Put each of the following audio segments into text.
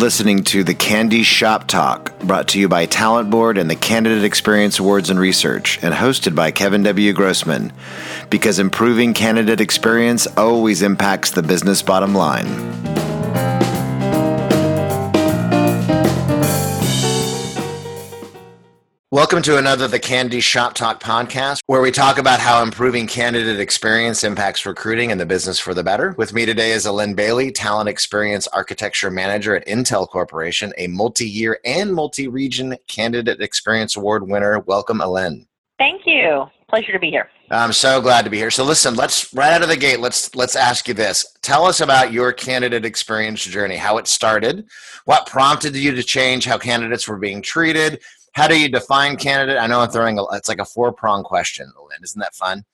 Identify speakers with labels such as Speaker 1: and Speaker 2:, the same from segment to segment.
Speaker 1: listening to the CandE Shop Talk, brought to you by Talent Board and the Candidate Experience Awards and Research, and hosted by Kevin W. Grossman, because improving candidate experience always impacts the business bottom line. Welcome to another The CandE Shop Talk podcast, where we talk about how improving candidate experience impacts recruiting and the business for the better. With me today is Allyn Bailey, Talent Experience Architecture Manager at Intel Corporation, a multi year and multi region Candidate Experience Award winner. Welcome, Allyn.
Speaker 2: Thank you. Pleasure to be here.
Speaker 1: I'm so glad to be here. So listen, let's right out of the gate, let's let's ask you this. Tell us about your candidate experience journey, how it started, what prompted you to change how candidates were being treated, how do you define candidate? I know I'm throwing a, it's like a four prong question, Lynn. Isn't that fun?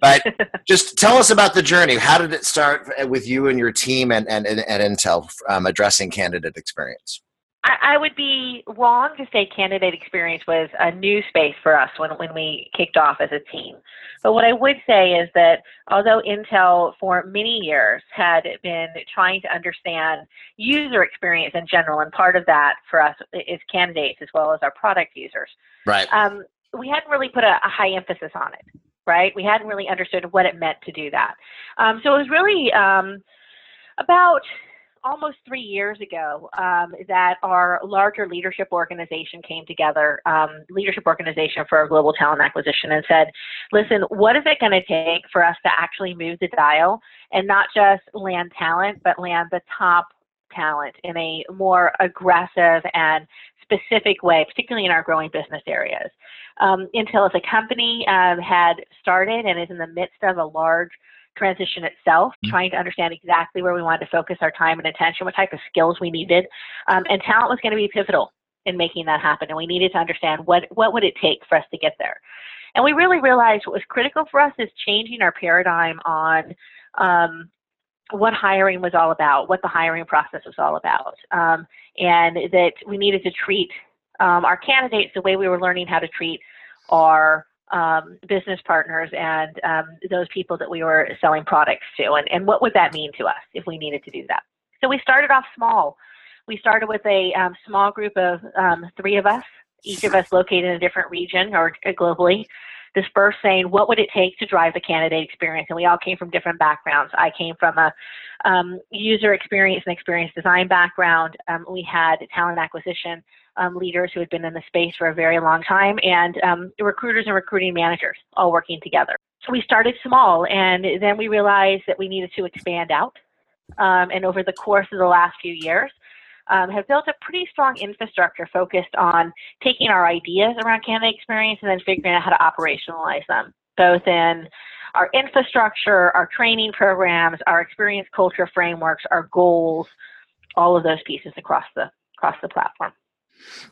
Speaker 1: But just tell us about the journey. How did it start with you and your team and, and, and, Intel um, addressing candidate experience?
Speaker 2: I, would be wrong to say candidate experience was a new space for us when, when we kicked off as a team. But what I would say is that although Intel for many years had been trying to understand user experience in general, and part of that for us is candidates as well as our product users.
Speaker 1: Right.
Speaker 2: Um, we hadn't really put a, a, high emphasis on it, right? We hadn't really understood what it meant to do that. Um, so it was really um, about almost three years ago um, that our larger leadership organization came together, um, leadership organization for global talent acquisition, and said, listen, what is it going to take for us to actually move the dial and not just land talent, but land the top talent in a more aggressive and specific way, particularly in our growing business areas. Um, Intel as a company um, had started and is in the midst of a large transition itself, mm-hmm. trying to understand exactly where we wanted to focus our time and attention, what type of skills we needed. Um, and talent was going to be pivotal in making that happen. And we needed to understand what, what would it take for us to get there. And we really realized what was critical for us is changing our paradigm on um, what hiring was all about, what the hiring process was all about, um, and that we needed to treat um, our candidates the way we were learning how to treat our um, business partners and um, those people that we were selling products to, and, and what would that mean to us if we needed to do that? So we started off small. We started with a um, small group of um, three of us, each of us located in a different region or uh, globally, dispersed saying, what would it take to drive the candidate experience? And we all came from different backgrounds. I came from a um, user experience and experience design background. Um, we had talent acquisition um, leaders who had been in the space for a very long time, and um, recruiters and recruiting managers all working together. So we started small, and then we realized that we needed to expand out. Um, and over the course of the last few years, um, have built a pretty strong infrastructure focused on taking our ideas around candidate experience and then figuring out how to operationalize them, both in our infrastructure, our training programs, our experience culture frameworks, our goals, all of those pieces across the across the platform.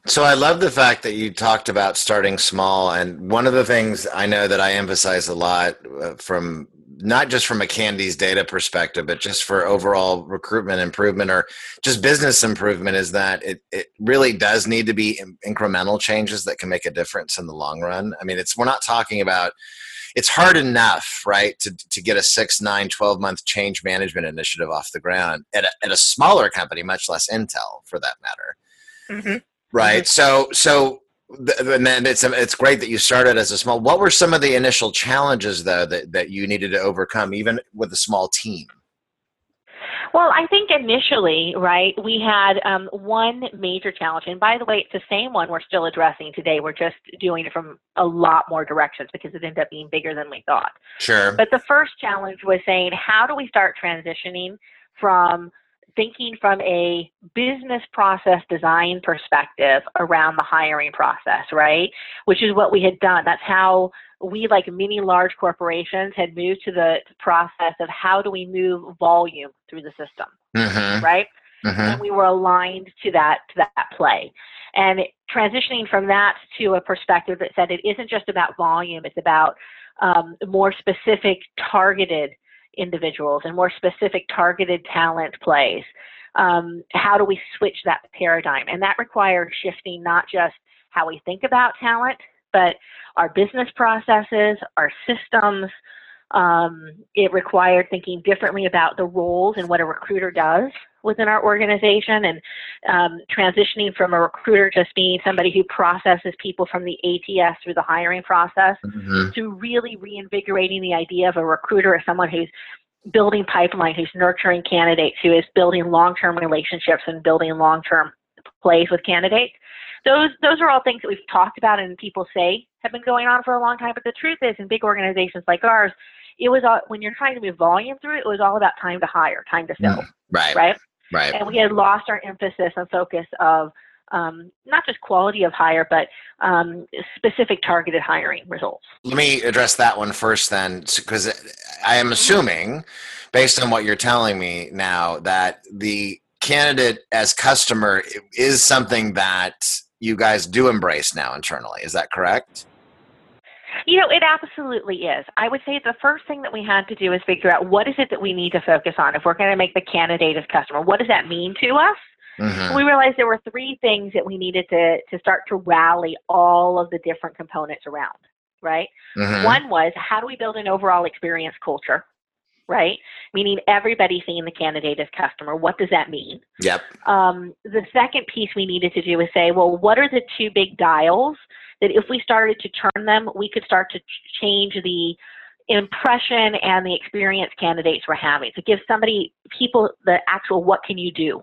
Speaker 1: So I love the fact that you talked about starting small, and one of the things I know that I emphasize a lot uh, from not just from a CandE's data perspective, but just for overall recruitment improvement or just business improvement is that it, it really does need to be incremental changes that can make a difference in the long run. I mean, it's, we're not talking about, it's hard enough, right, to, to get a six, nine, 12 month change management initiative off the ground at a, at a smaller company, much less Intel for that matter. Mm-hmm right? So so and then it's it's great that you started as a small. What were some of the initial challenges though that that you needed to overcome, even with a small team?
Speaker 2: Well, I think initially, right, we had um, one major challenge, and by the way, it's the same one we're still addressing today. We're just doing it from a lot more directions because it ended up being bigger than we thought.
Speaker 1: Sure.
Speaker 2: But the first challenge was saying, how do we start transitioning from thinking from a business process design perspective around the hiring process, right? Which is what we had done. That's how we, like many large corporations, had moved to the process of how do we move volume through the system, mm-hmm. right? Mm-hmm. And we were aligned to that to that play, and transitioning from that to a perspective that said it isn't just about volume; it's about um, more specific, targeted individuals and more specific targeted talent plays. Um, how do we switch that paradigm? And that requires shifting not just how we think about talent, but our business processes, our systems. Um, it required thinking differently about the roles and what a recruiter does, within our organization and um, transitioning from a recruiter just being somebody who processes people from the ATS through the hiring process mm-hmm. to really reinvigorating the idea of a recruiter as someone who's building pipeline, who's nurturing candidates, who is building long-term relationships and building long-term plays with candidates. Those those are all things that we've talked about and people say have been going on for a long time. But the truth is, in big organizations like ours, it was all, when you're trying to move volume through it, it was all about time to hire, time to fill. Mm,
Speaker 1: right.
Speaker 2: Right.
Speaker 1: Right.
Speaker 2: And we had lost our emphasis and focus of um, not just quality of hire, but um, specific targeted hiring results.
Speaker 1: Let me address that one first, then, because I am assuming, based on what you're telling me now, that the candidate as customer is something that you guys do embrace now internally. Is that correct?
Speaker 2: You know, it absolutely is. I would say the first thing that we had to do is figure out what is it that we need to focus on if we're going to make the candidate as customer. What does that mean to us? Mm-hmm. We realized there were three things that we needed to to start to rally all of the different components around. Right. Mm-hmm. One was how do we build an overall experience culture? Right. Meaning everybody seeing the candidate as customer. What does that mean?
Speaker 1: Yep.
Speaker 2: Um, the second piece we needed to do is say, well, what are the two big dials that if we started to turn them, we could start to change the impression and the experience candidates were having. So give somebody, people, the actual what can you do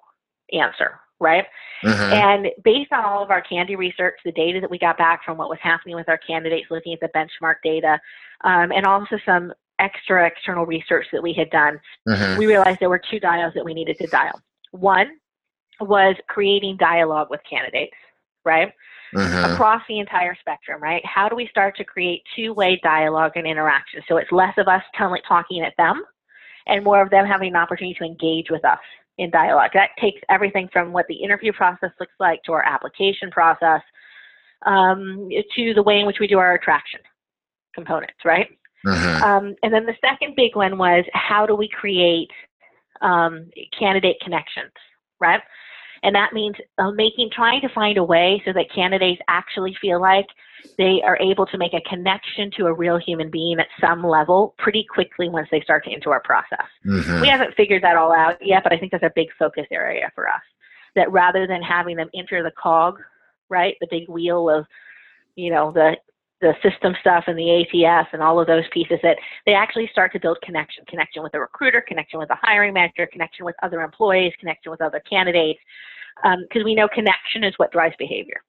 Speaker 2: answer, right? Mm-hmm. And based on all of our CandE research, the data that we got back from what was happening with our candidates, looking at the benchmark data, um, and also some extra external research that we had done, mm-hmm. we realized there were two dials that we needed to dial. One was creating dialogue with candidates, right? Mm-hmm. Across the entire spectrum, right? How do we start to create two way dialogue and interaction? So it's less of us telling, talking at them and more of them having an opportunity to engage with us in dialogue. That takes everything from what the interview process looks like to our application process um, to the way in which we do our attraction components, right? Mm-hmm. Um, and then the second big one was how do we create um, candidate connections, right? And that means uh, making, trying to find a way so that candidates actually feel like they are able to make a connection to a real human being at some level pretty quickly once they start to enter our process. Mm-hmm. We haven't figured that all out yet, but I think that's a big focus area for us. That rather than having them enter the cog, right, the big wheel of, you know, the the system stuff and the ATS and all of those pieces that they actually start to build connection, connection with the recruiter, connection with the hiring manager, connection with other employees, connection with other candidates, because um, we know connection is what drives behavior.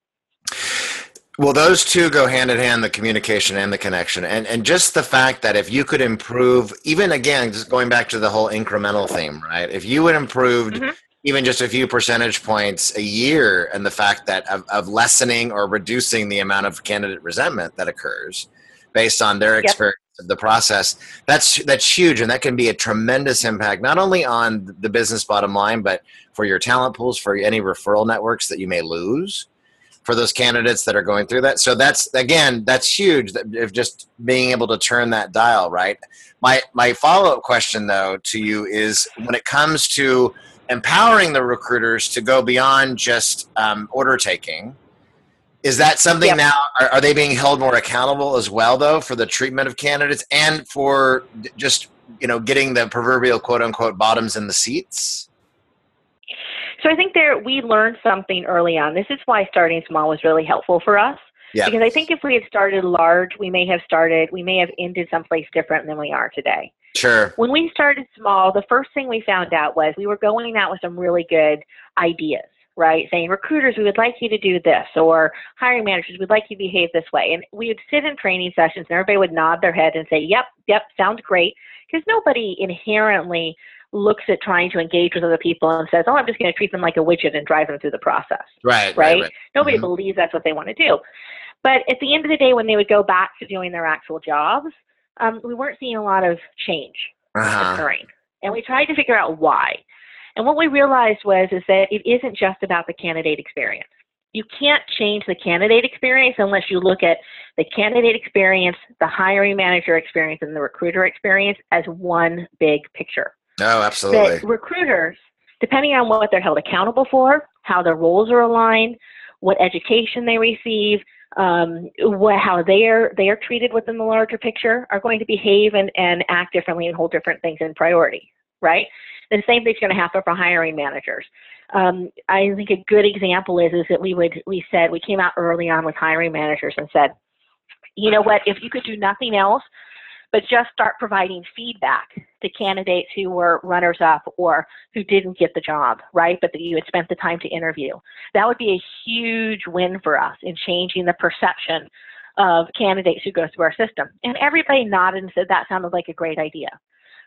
Speaker 1: Well, those two go hand in hand, the communication and the connection. And, and just the fact that if you could improve, even again, just going back to the whole incremental theme, right? If you would improve mm-hmm. Even just a few percentage points a year and the fact that of, of, lessening or reducing the amount of candidate resentment that occurs based on their experience yep. of the process, that's, that's huge. And that can be a tremendous impact, not only on the business bottom line, but for your talent pools, for any referral networks that you may lose for those candidates that are going through that. So that's again, that's huge. Of just being able to turn that dial right. My my follow up question though to you is when it comes to empowering the recruiters to go beyond just um, order taking. Is that something yep. now? Are, are they being held more accountable as well, though, for the treatment of candidates and for just you know getting the proverbial quote unquote bottoms in the seats?
Speaker 2: So I think there we learned something early on. This is why starting small was really helpful for us. Yeah. Because I think if we had started large, we may have started, we may have ended someplace different than we are today.
Speaker 1: Sure.
Speaker 2: When we started small, the first thing we found out was we were going out with some really good ideas, right? Saying, recruiters, we would like you to do this, or hiring managers, we'd like you to behave this way. And we would sit in training sessions and everybody would nod their head and say, yep, yep, sounds great. Because nobody inherently looks at trying to engage with other people and says, "Oh, I'm just going to treat them like a widget and drive them through the process."
Speaker 1: Right.
Speaker 2: Right. right,
Speaker 1: right.
Speaker 2: Nobody mm-hmm. believes that's what they want to do. But at the end of the day, when they would go back to doing their actual jobs, um, we weren't seeing a lot of change uh-huh. occurring, and we tried to figure out why. And what we realized was is that it isn't just about the candidate experience. You can't change the candidate experience unless you look at the candidate experience, the hiring manager experience, and the recruiter experience as one big picture.
Speaker 1: No, absolutely.
Speaker 2: That recruiters, depending on what they're held accountable for, how their roles are aligned, what education they receive, um, how they are they are treated within the larger picture, are going to behave and, and act differently and hold different things in priority, right? The same thing's going to happen for hiring managers. Um, I think a good example is is that we would we said we came out early on with hiring managers and said, you know what, if you could do nothing else but just start providing feedback to candidates who were runners up or who didn't get the job, right? But that you had spent the time to interview. That would be a huge win for us in changing the perception of candidates who go through our system. And everybody nodded and said that sounded like a great idea.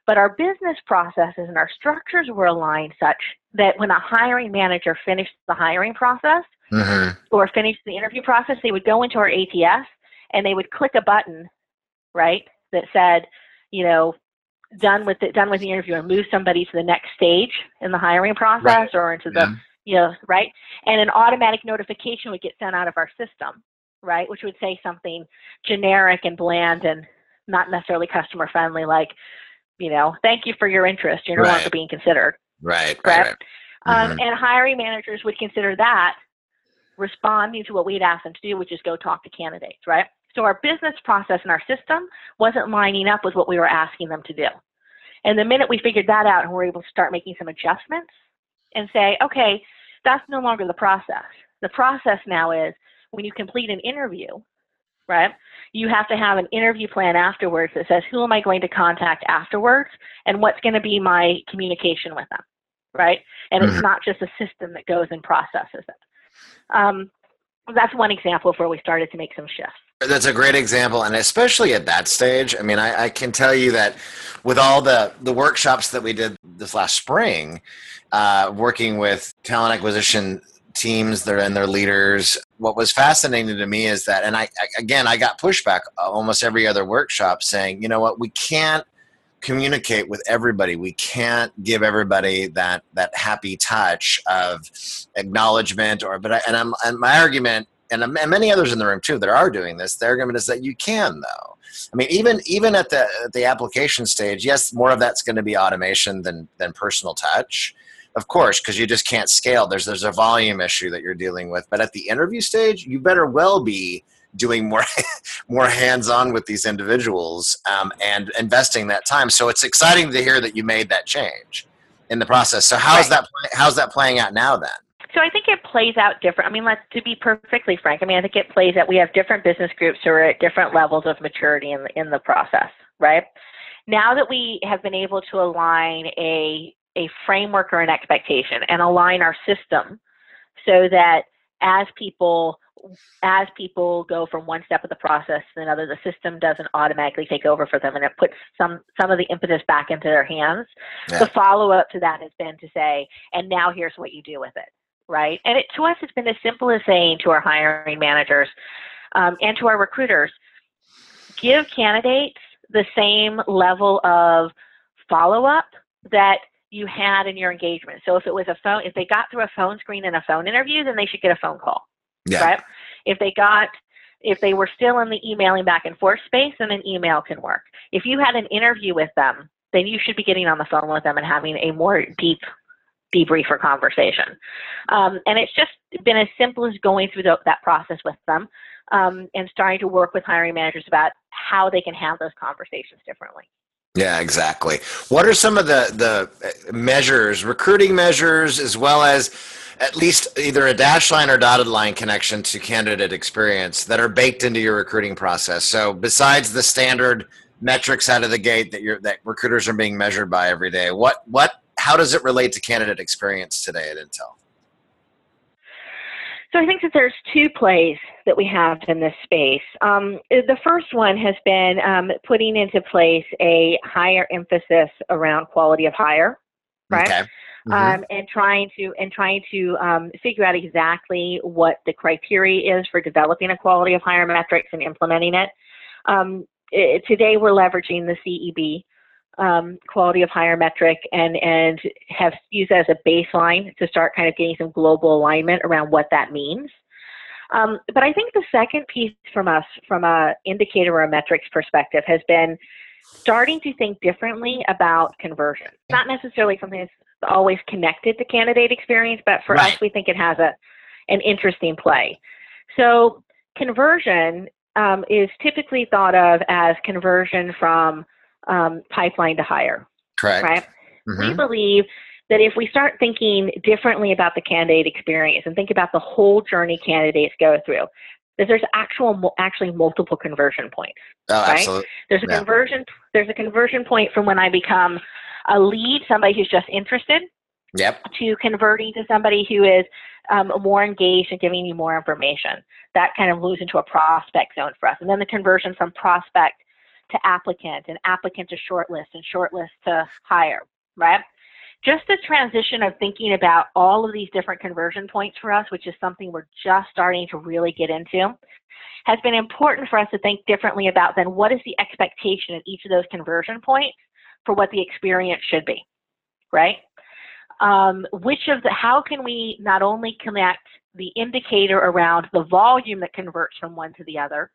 Speaker 2: But our business processes and our structures were aligned such that when a hiring manager finished the hiring process mm-hmm. or finished the interview process, they would go into our ATS and they would click a button, right, that said, you know, done with it, done with the interview, and move somebody to the next stage in the hiring process right. or into the, yeah. you know, right, and an automatic notification would get sent out of our system, right, which would say something generic and bland and not necessarily customer friendly, like, you know, thank you for your interest. You're no right. longer being considered.
Speaker 1: Right, right, right.
Speaker 2: Um, mm-hmm. And hiring managers would consider that responding to what we'd asked them to do, which is go talk to candidates, right? So our business process and our system wasn't lining up with what we were asking them to do. And the minute we figured that out and we're able to start making some adjustments and say, okay, that's no longer the process. The process now is when you complete an interview, right? You have to have an interview plan afterwards that says, who am I going to contact afterwards and what's going to be my communication with them, right? And mm-hmm. it's not just a system that goes and processes it. Um, that's one example of where we started to make some shifts.
Speaker 1: That's a great example, and especially at that stage. I mean, I, I, can tell you that with all the the workshops that we did this last spring, uh, working with talent acquisition teams there and their leaders, what was fascinating to me is that, and I again, I got pushback almost every other workshop saying, you know what, we can't communicate with everybody. We can't give everybody that that happy touch of acknowledgement, or but I, and I'm and my argument and, and many others in the room too that are doing this, their argument is that you can though. I mean, even even at the at the application stage, yes, more of that's going to be automation than than personal touch, of course, because you just can't scale. There's there's a volume issue that you're dealing with. But at the interview stage, you better well be doing more more hands on with these individuals um, and investing that time. So it's exciting to hear that you made that change in the process. So how's right. that how's that playing out now then?
Speaker 2: So I think it plays out different. I mean, let's to be perfectly frank. I mean, I think it plays out. We have different business groups who are at different levels of maturity in the, in the process, right? Now that we have been able to align a a framework or an expectation and align our system so that as people as people go from one step of the process to another, the system doesn't automatically take over for them, and it puts some some of the impetus back into their hands. Yeah. The follow up to that has been to say, and now here's what you do with it right? And it, to us, it's been as simple as saying to our hiring managers um, and to our recruiters, give candidates the same level of follow up that you had in your engagement. So if it was a phone, if they got through a phone screen and a phone interview, then they should get a phone call, yeah. right? If they got if they were still in the emailing back and forth space, then an email can work. If you had an interview with them, then you should be getting on the phone with them and having a more deep debrief or conversation. Um, and it's just been as simple as going through the, that process with them um, and starting to work with hiring managers about how they can have those conversations differently.
Speaker 1: Yeah, exactly. What are some of the the measures, recruiting measures, as well as at least either a dash line or dotted line connection to candidate experience that are baked into your recruiting process? So, besides the standard metrics out of the gate that you're that recruiters are being measured by every day, what what how does it relate to candidate experience today at Intel?
Speaker 2: So I think that there's two plays that we have in this space. Um, the first one has been um, putting into place a higher emphasis around quality of hire, right? Okay. Mm-hmm. Um, and trying to and trying to um, figure out exactly what the criteria is for developing a quality of hire metrics and implementing it. Um, it today, we're leveraging the CEB um, quality of hire metric and, and have used as a baseline to start kind of getting some global alignment around what that means. Um, but I think the second piece from us, from a indicator or a metrics perspective, has been starting to think differently about conversion. Not necessarily something that's always connected to candidate experience, but for right. us, we think it has a an interesting play. So conversion um, is typically thought of as conversion from um, pipeline to hire.
Speaker 1: Correct.
Speaker 2: Right. Mm-hmm. We believe that if we start thinking differently about the candidate experience and think about the whole journey candidates go through, that there's actual actually multiple conversion points.
Speaker 1: Oh, right? absolutely.
Speaker 2: There's a yeah. conversion there's a conversion point from when I become a lead, somebody who's just interested,
Speaker 1: yep.
Speaker 2: to converting to somebody who is um, more engaged and giving you more information. That kind of moves into a prospect zone for us. And then the conversion from prospect to applicant and applicant to shortlist and shortlist to hire, right? Just the transition of thinking about all of these different conversion points for us, which is something we're just starting to really get into, has been important for us to think differently about then what is the expectation at each of those conversion points for what the experience should be, right? Um, which of the, how can we not only connect the indicator around the volume that converts from one to the other,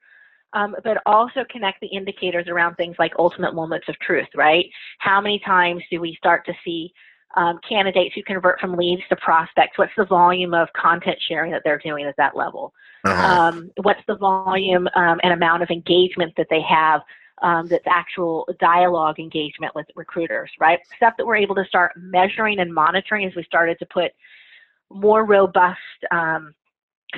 Speaker 2: um, but also connect the indicators around things like ultimate moments of truth, right? How many times do we start to see um, candidates who convert from leads to prospects? What's the volume of content sharing that they're doing at that level? Uh-huh. Um, what's the volume um, and amount of engagement that they have um, that's actual dialogue engagement with recruiters, right? Stuff that we're able to start measuring and monitoring as we started to put more robust um,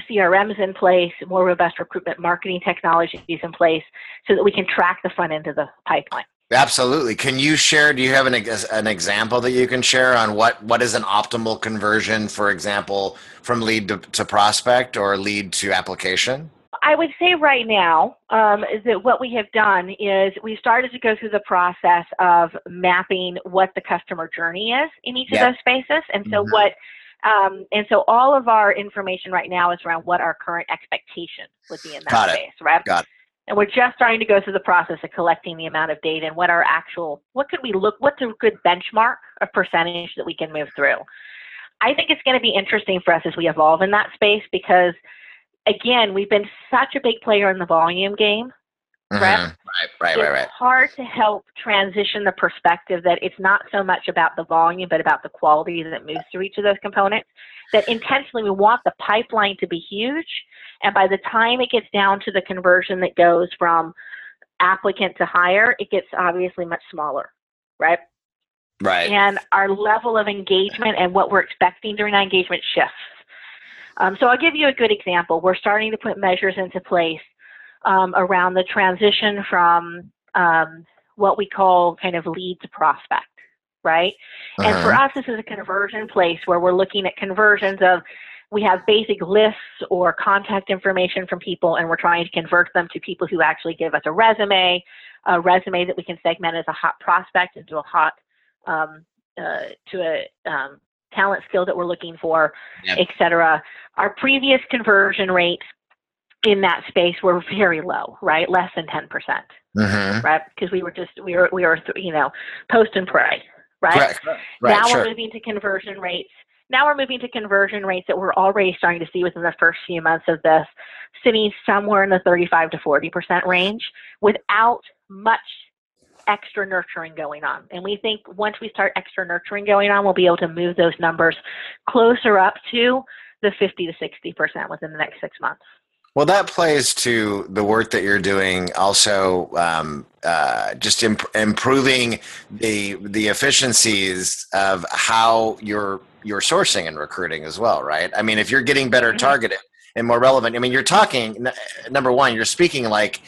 Speaker 2: CRMs in place, more robust recruitment marketing technologies in place so that we can track the front end of the pipeline.
Speaker 1: Absolutely. Can you share? Do you have an, an example that you can share on what, what is an optimal conversion, for example, from lead to, to prospect or lead to application?
Speaker 2: I would say right now um, is that what we have done is we started to go through the process of mapping what the customer journey is in each yep. of those spaces, and so mm-hmm. what. Um, and so all of our information right now is around what our current expectation would be in that Got space,
Speaker 1: it.
Speaker 2: right?
Speaker 1: Got it.
Speaker 2: And we're just starting to go through the process of collecting the amount of data and what our actual, what could we look, what's a good benchmark of percentage that we can move through. I think it's going to be interesting for us as we evolve in that space because again, we've been such a big player in the volume game.
Speaker 1: Mm-hmm. Right, right, right, right.
Speaker 2: It's hard to help transition the perspective that it's not so much about the volume, but about the quality that moves through each of those components. That intentionally we want the pipeline to be huge, and by the time it gets down to the conversion that goes from applicant to hire, it gets obviously much smaller, right?
Speaker 1: Right.
Speaker 2: And our level of engagement and what we're expecting during that engagement shifts. Um, so I'll give you a good example. We're starting to put measures into place um, around the transition from um, what we call kind of lead to prospect, right? Uh-huh. And for uh-huh. us, this is a conversion place where we're looking at conversions of we have basic lists or contact information from people, and we're trying to convert them to people who actually give us a resume, a resume that we can segment as a hot prospect into a hot um, uh, to a um, talent skill that we're looking for, yep. et cetera. Our previous conversion rates in that space were very low, right? Less than 10%, percent mm-hmm. right? Because we were just, we were, we were, you know, post and pray, right?
Speaker 1: right
Speaker 2: now
Speaker 1: sure.
Speaker 2: we're moving to conversion rates. Now we're moving to conversion rates that we're already starting to see within the first few months of this, sitting somewhere in the 35 to 40% range without much extra nurturing going on. And we think once we start extra nurturing going on, we'll be able to move those numbers closer up to the 50 to 60% within the next six months.
Speaker 1: Well, that plays to the work that you're doing. Also, um, uh, just imp- improving the the efficiencies of how you're you're sourcing and recruiting as well, right? I mean, if you're getting better mm-hmm. targeted and more relevant, I mean, you're talking. Number one, you're speaking like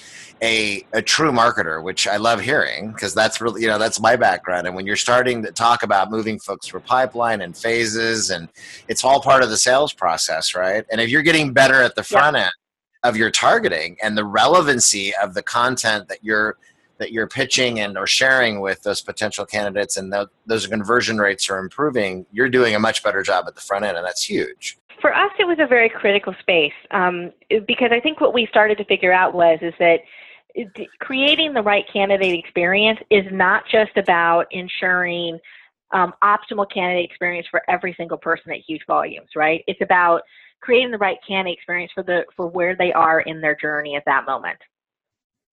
Speaker 1: a, a true marketer, which I love hearing because that's really, you know, that's my background. And when you're starting to talk about moving folks through pipeline and phases, and it's all part of the sales process, right? And if you're getting better at the front yeah. end of your targeting and the relevancy of the content that you're that you're pitching and or sharing with those potential candidates and the, those conversion rates are improving you're doing a much better job at the front end and that's huge
Speaker 2: for us it was a very critical space um, because i think what we started to figure out was is that creating the right candidate experience is not just about ensuring um, optimal candidate experience for every single person at huge volumes, right? It's about creating the right candidate experience for the for where they are in their journey at that moment,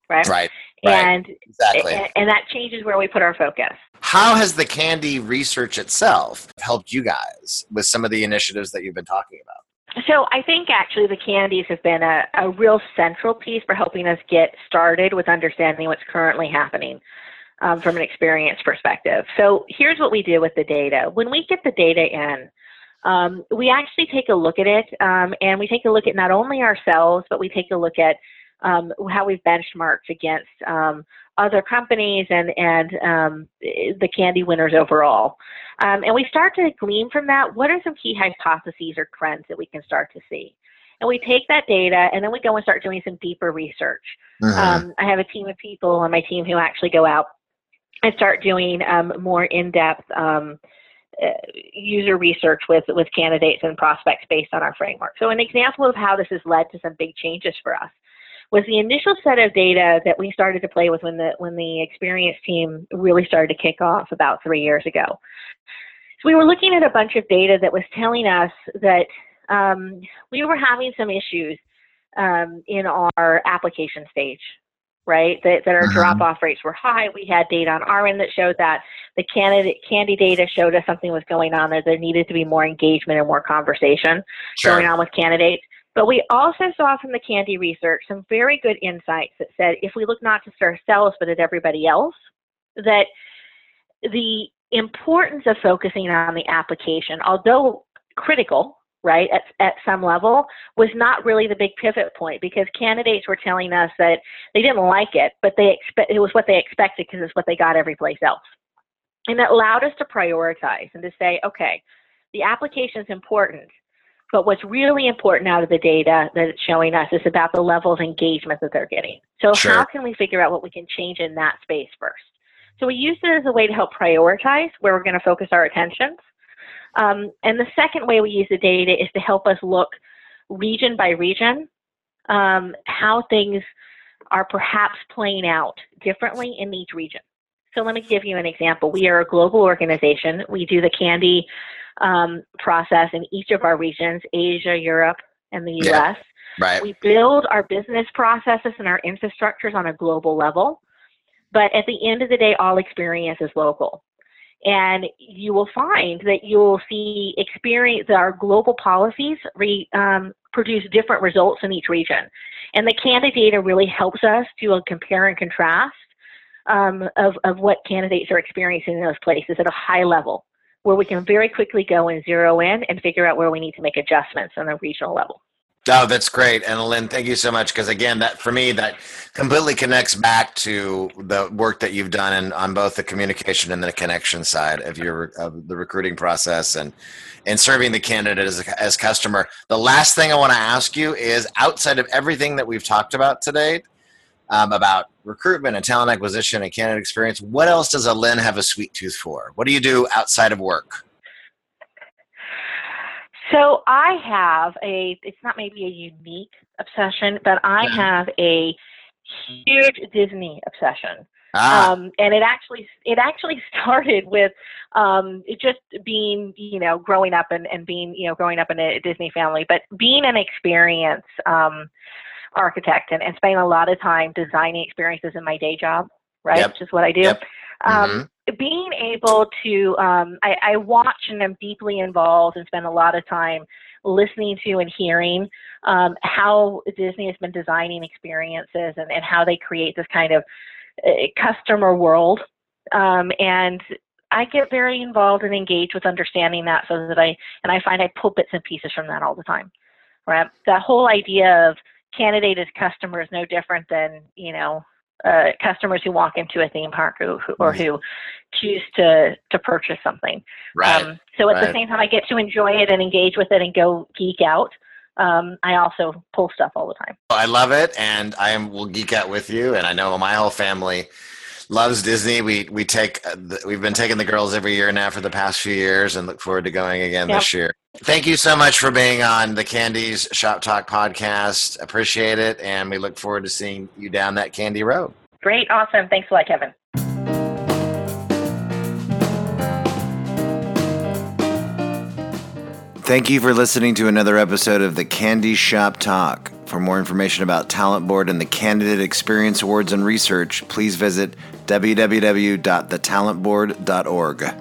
Speaker 2: right?
Speaker 1: Right.
Speaker 2: And
Speaker 1: exactly.
Speaker 2: And, and that changes where we put our focus.
Speaker 1: How has the CandE research itself helped you guys with some of the initiatives that you've been talking about?
Speaker 2: So I think actually the CandEs have been a, a real central piece for helping us get started with understanding what's currently happening. um, from an experience perspective. So here's what we do with the data. When we get the data in, um, we actually take a look at it um, and we take a look at not only ourselves, but we take a look at um, how we've benchmarked against um, other companies and, and um, the CandE winners overall. Um, and we start to glean from that what are some key hypotheses or trends that we can start to see. And we take that data and then we go and start doing some deeper research. Mm-hmm. I have a team of people on my team who actually go out and start doing more in depth user research with with candidates and prospects based on our framework. So an example of how this has led to some big changes for us was the initial set of data that we started to play with when the when the experience team really started to kick off about three years ago. So we were looking at a bunch of data that was telling us that um, we were having some issues um, in our application stage right? That, that our mm-hmm. drop off rates were high. We had data on our end that showed that. The candidate CandE data showed us something was going on there. There needed to be more engagement and more conversation sure. going on with candidates. But we also saw from the CandE research some very good insights that said if we look not just at ourselves but at everybody else, that the importance of focusing on the application, although critical, right, at, at some level, was not really the big pivot point because candidates were telling us that they didn't like it, but they expect it was what they expected because it's what they got every place else. And that allowed us to prioritize and to say, okay, the application is important, but what's really important out of the data that it's showing us is about the level of engagement that they're getting. So sure. how can we figure out what we can change in that space first? So we use it as a way to help prioritize where we're going to focus our attentions um, and the second way we use the data is to help us look region by region um, how things are perhaps playing out differently in each region. So let me give you an example. We are a global organization. We do the CandE um, process in each of our regions, Asia, Europe, and the US. Yeah,
Speaker 1: right.
Speaker 2: We build our business processes and our infrastructures on a global level. But at the end of the day, all experience is local and you will find that you'll see experience our global policies re, um, produce different results in each region. And the candidate data really helps us to uh, compare and contrast um, of, of what candidates are experiencing in those places at a high level where we can very quickly go and zero in and figure out where we need to make adjustments on a regional level
Speaker 1: Oh, that's great. And Lynn, thank you so much. Because again, that for me, that completely connects back to the work that you've done in, on both the communication and the connection side of your of the recruiting process and and serving the candidate as a, as customer. The last thing I want to ask you is outside of everything that we've talked about today um, about recruitment and talent acquisition and candidate experience, what else does a Lynn have a sweet tooth for? What do you do outside of work?
Speaker 2: So I have a, it's not maybe a unique obsession, but I have a huge Disney obsession. Ah. Um, and it actually it actually started with um, it just being you know growing up and, and being you know growing up in a Disney family, but being an experience um, architect and, and spending a lot of time designing experiences in my day job, right? Yep. Which is what I do. Yep. Um, mm-hmm being able to, um, I, I watch and I'm deeply involved and spend a lot of time listening to and hearing um, how Disney has been designing experiences and, and how they create this kind of uh, customer world. Um, and I get very involved and engaged with understanding that so that I, and I find I pull bits and pieces from that all the time. Right? That whole idea of candidate as customer is no different than, you know, uh, customers who walk into a theme park or, or mm-hmm. who choose to to purchase something.
Speaker 1: Right. Um,
Speaker 2: so at
Speaker 1: right.
Speaker 2: the same time, I get to enjoy it and engage with it and go geek out. Um, I also pull stuff all the time.
Speaker 1: I love it, and I am will geek out with you. And I know my whole family loves Disney. We we take uh, we've been taking the girls every year now for the past few years, and look forward to going again yep. this year. Thank you so much for being on the CandEs Shop Talk podcast. Appreciate it, and we look forward to seeing you down that candy road.
Speaker 2: Great, awesome. Thanks a lot, Kevin.
Speaker 1: Thank you for listening to another episode of the CandE Shop Talk. For more information about Talent Board and the Candidate Experience Awards and research, please visit www.thetalentboard.org.